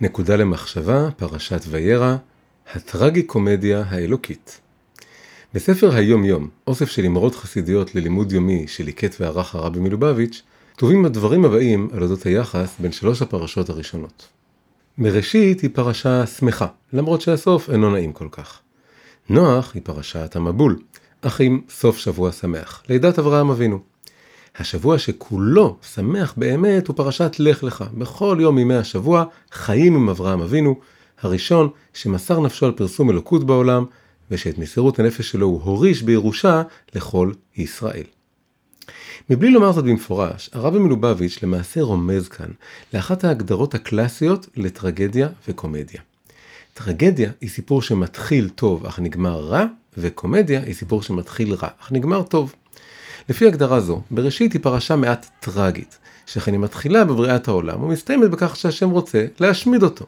נקודה למחשבה, פרשת וירא, הטרגי-קומדיה האלוקית. בספר היום-יום, אוסף של אמרות חסידיות ללימוד יומי שליקט וערך הרבי מלובביץ', כתובים הדברים הבאים על אודות היחס בין שלוש הפרשות הראשונות. מראשית היא פרשה שמחה, למרות שהסוף אינו נעים כל כך. נוח היא פרשת המבול, אך עם סוף שבוע שמח, לידת אברהם אבינו. השבוע שכולו שמח באמת הוא פרשת לך לך. בכל יום מימי השבוע חיים עם אברהם אבינו, הראשון שמסר נפשו על פרסום אלוקות בעולם, ושאת מסירות הנפש שלו הוא הוריש בירושה לכל ישראל. מבלי לומר זאת במפורש, הרבי מלובביץ' למעשה רומז כאן לאחת ההגדרות הקלאסיות לטרגדיה וקומדיה. טרגדיה היא סיפור שמתחיל טוב אך נגמר רע, וקומדיה היא סיפור שמתחיל רע אך נגמר טוב. לפי הגדרה זו, בראשית היא פרשה מעט טרגית, שכן היא מתחילה בבריאת העולם ומסתיימת בכך שהשם רוצה להשמיד אותו.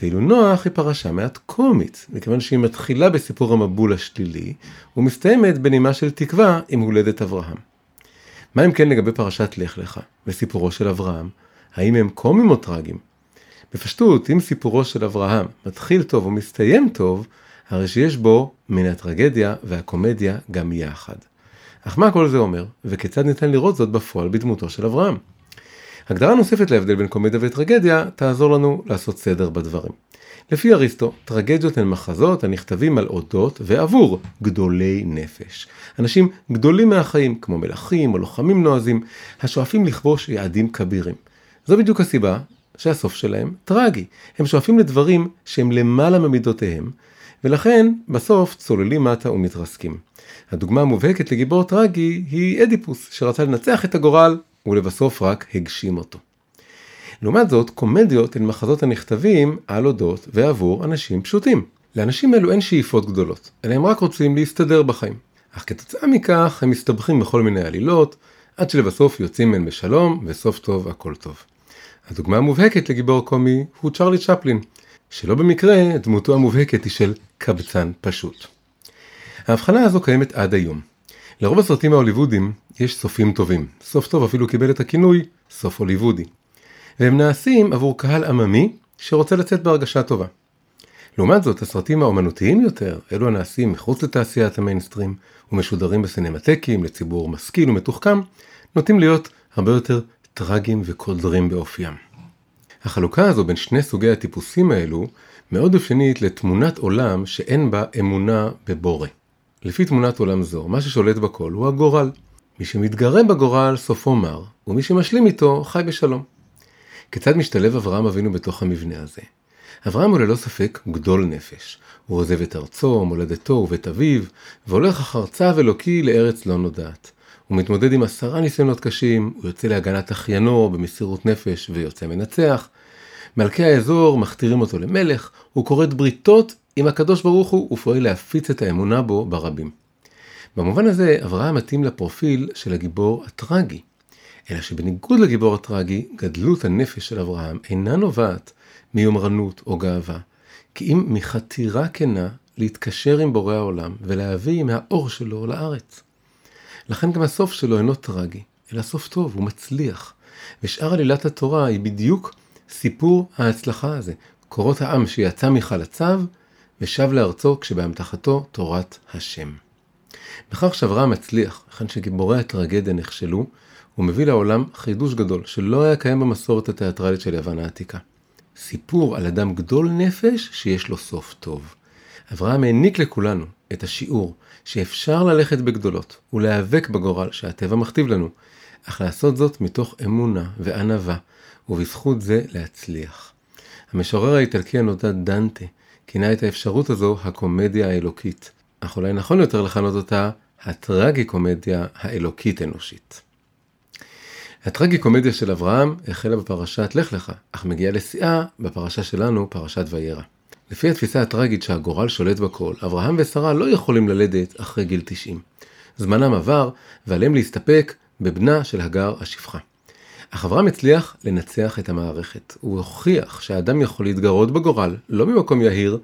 ואילו נוח היא פרשה מעט קומית, מכיוון שהיא מתחילה בסיפור המבול השלילי, ומסתיימת בנימה של תקווה עם הולדת אברהם. מה אם כן לגבי פרשת לך לך וסיפורו של אברהם? האם הם קומיים או טרגיים? בפשטות, אם סיפורו של אברהם מתחיל טוב ומסתיים טוב, הרי שיש בו מן הטרגדיה והקומדיה גם יחד. אך מה כל זה אומר, וכיצד ניתן לראות זאת בפועל בדמותו של אברהם? הגדרה נוספת להבדל בין קומדיה וטרגדיה תעזור לנו לעשות סדר בדברים. לפי אריסטו, טרגדיות הן מחזות הנכתבים על אודות ועבור גדולי נפש. אנשים גדולים מהחיים, כמו מלכים או לוחמים נועזים, השואפים לכבוש יעדים כבירים. זו בדיוק הסיבה שהסוף שלהם טרגי. הם שואפים לדברים שהם למעלה ממידותיהם, ולכן בסוף צוללים מטה ומתרסקים. הדוגמה המובהקת לגיבור טרגי היא אדיפוס, שרצה לנצח את הגורל ולבסוף רק הגשים אותו. לעומת זאת, קומדיות הן מחזות הנכתבים על אודות ועבור אנשים פשוטים. לאנשים אלו אין שאיפות גדולות, אלא הם רק רוצים להסתדר בחיים. אך כתוצאה מכך הם מסתבכים בכל מיני עלילות, עד שלבסוף יוצאים מהן בשלום, וסוף טוב הכל טוב. הדוגמה המובהקת לגיבור קומי הוא צ'רלי צ'פלין, שלא במקרה דמותו המובהקת היא של קבצן פשוט. ההבחנה הזו קיימת עד היום. לרוב הסרטים ההוליוודים יש סופים טובים. סוף טוב אפילו קיבל את הכינוי סוף הוליוודי. והם נעשים עבור קהל עממי שרוצה לצאת בהרגשה טובה. לעומת זאת, הסרטים האומנותיים יותר, אלו הנעשים מחוץ לתעשיית המיינסטרים ומשודרים בסינמטקים לציבור משכיל ומתוחכם, נוטים להיות הרבה יותר טרגיים וקודרים באופיים. החלוקה הזו בין שני סוגי הטיפוסים האלו מאוד אופיינית לתמונת עולם שאין בה אמונה בבורא. לפי תמונת עולם זו, מה ששולט בכל הוא הגורל. מי שמתגרה בגורל סופו מר, ומי שמשלים איתו חי בשלום. כיצד משתלב אברהם אבינו בתוך המבנה הזה? אברהם הוא ללא ספק גדול נפש. הוא עוזב את ארצו, מולדתו ובית אביו, והולך אחר צו אלוקי לארץ לא נודעת. הוא מתמודד עם עשרה ניסיונות קשים, הוא יוצא להגנת אחיינו במסירות נפש ויוצא מנצח. מלכי האזור מכתירים אותו למלך, הוא כורת בריתות עם הקדוש ברוך הוא ופועל להפיץ את האמונה בו ברבים. במובן הזה, אברהם מתאים לפרופיל של הגיבור הטרגי. אלא שבניגוד לגיבור הטרגי, גדלות הנפש של אברהם אינה נובעת מיומרנות או גאווה, כי אם מחתירה כנה להתקשר עם בורא העולם ולהביא מהאור שלו לארץ. לכן גם הסוף שלו אינו טרגי, אלא סוף טוב, הוא מצליח. ושאר עלילת התורה היא בדיוק סיפור ההצלחה הזה. קורות העם שיצא מחלציו ושב לארצו כשבאמתחתו תורת השם. בכך שאברהם מצליח, היכן שגיבורי הטרגדיה נכשלו, הוא מביא לעולם חידוש גדול שלא היה קיים במסורת התיאטרלית של יוון העתיקה. סיפור על אדם גדול נפש שיש לו סוף טוב. אברהם העניק לכולנו את השיעור שאפשר ללכת בגדולות ולהיאבק בגורל שהטבע מכתיב לנו, אך לעשות זאת מתוך אמונה וענווה, ובזכות זה להצליח. המשורר האיטלקי הנודע דנטה כינה את האפשרות הזו הקומדיה האלוקית, אך אולי נכון יותר לכנות אותה הטרגי-קומדיה האלוקית-אנושית. הטרגי-קומדיה של אברהם החלה בפרשת לך לך, אך מגיעה לשיאה בפרשה שלנו, פרשת וירא. לפי התפיסה הטרגית שהגורל שולט בכל, אברהם ושרה לא יכולים ללדת אחרי גיל 90. זמנם עבר, ועליהם להסתפק בבנה של הגר השפחה. אך אברהם הצליח לנצח את המערכת. הוא הוכיח שהאדם יכול להתגרות בגורל, לא ממקום יהיר,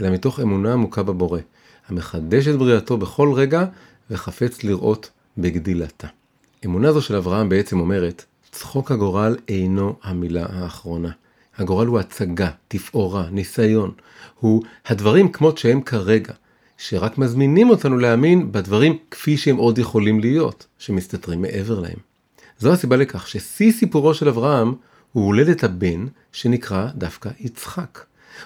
אלא מתוך אמונה עמוקה בבורא, המחדש את בריאתו בכל רגע וחפץ לראות בגדילתה. אמונה זו של אברהם בעצם אומרת, צחוק הגורל אינו המילה האחרונה. הגורל הוא הצגה, תפאורה, ניסיון. הוא הדברים כמות שהם כרגע, שרק מזמינים אותנו להאמין בדברים כפי שהם עוד יכולים להיות, שמסתתרים מעבר להם. זו הסיבה לכך ששיא סיפורו של אברהם הוא הולדת הבן שנקרא דווקא יצחק.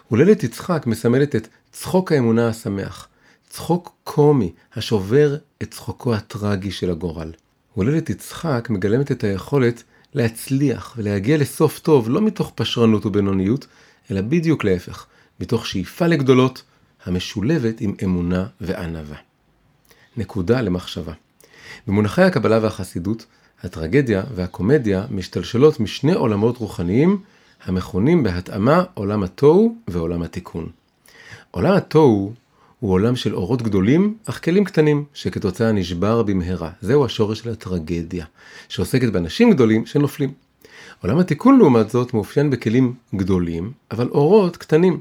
הולדת יצחק מסמלת את צחוק האמונה השמח, צחוק קומי השובר את צחוקו הטרגי של הגורל. הולדת יצחק מגלמת את היכולת להצליח ולהגיע לסוף טוב לא מתוך פשרנות ובינוניות, אלא בדיוק להפך, מתוך שאיפה לגדולות המשולבת עם אמונה וענווה. נקודה למחשבה. במונחי הקבלה והחסידות, הטרגדיה והקומדיה משתלשלות משני עולמות רוחניים המכונים בהתאמה עולם התוהו ועולם התיקון. עולם התוהו הוא עולם של אורות גדולים, אך כלים קטנים, שכתוצאה נשבר במהרה. זהו השורש של הטרגדיה, שעוסקת באנשים גדולים שנופלים. עולם התיקון לעומת זאת מאופיין בכלים גדולים, אבל אורות קטנים.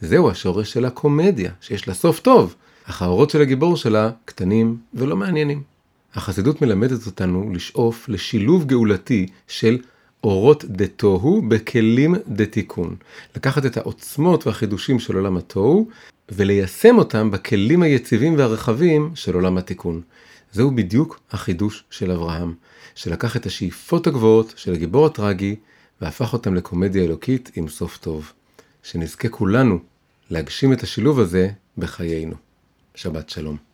זהו השורש של הקומדיה, שיש לה סוף טוב, אך האורות של הגיבור שלה קטנים ולא מעניינים. החסידות מלמדת אותנו לשאוף לשילוב גאולתי של אורות דה תוהו בכלים דה תיקון. לקחת את העוצמות והחידושים של עולם התוהו וליישם אותם בכלים היציבים והרחבים של עולם התיקון. זהו בדיוק החידוש של אברהם, שלקח את השאיפות הגבוהות של הגיבור הטרגי והפך אותם לקומדיה אלוקית עם סוף טוב. שנזכה כולנו להגשים את השילוב הזה בחיינו. שבת שלום.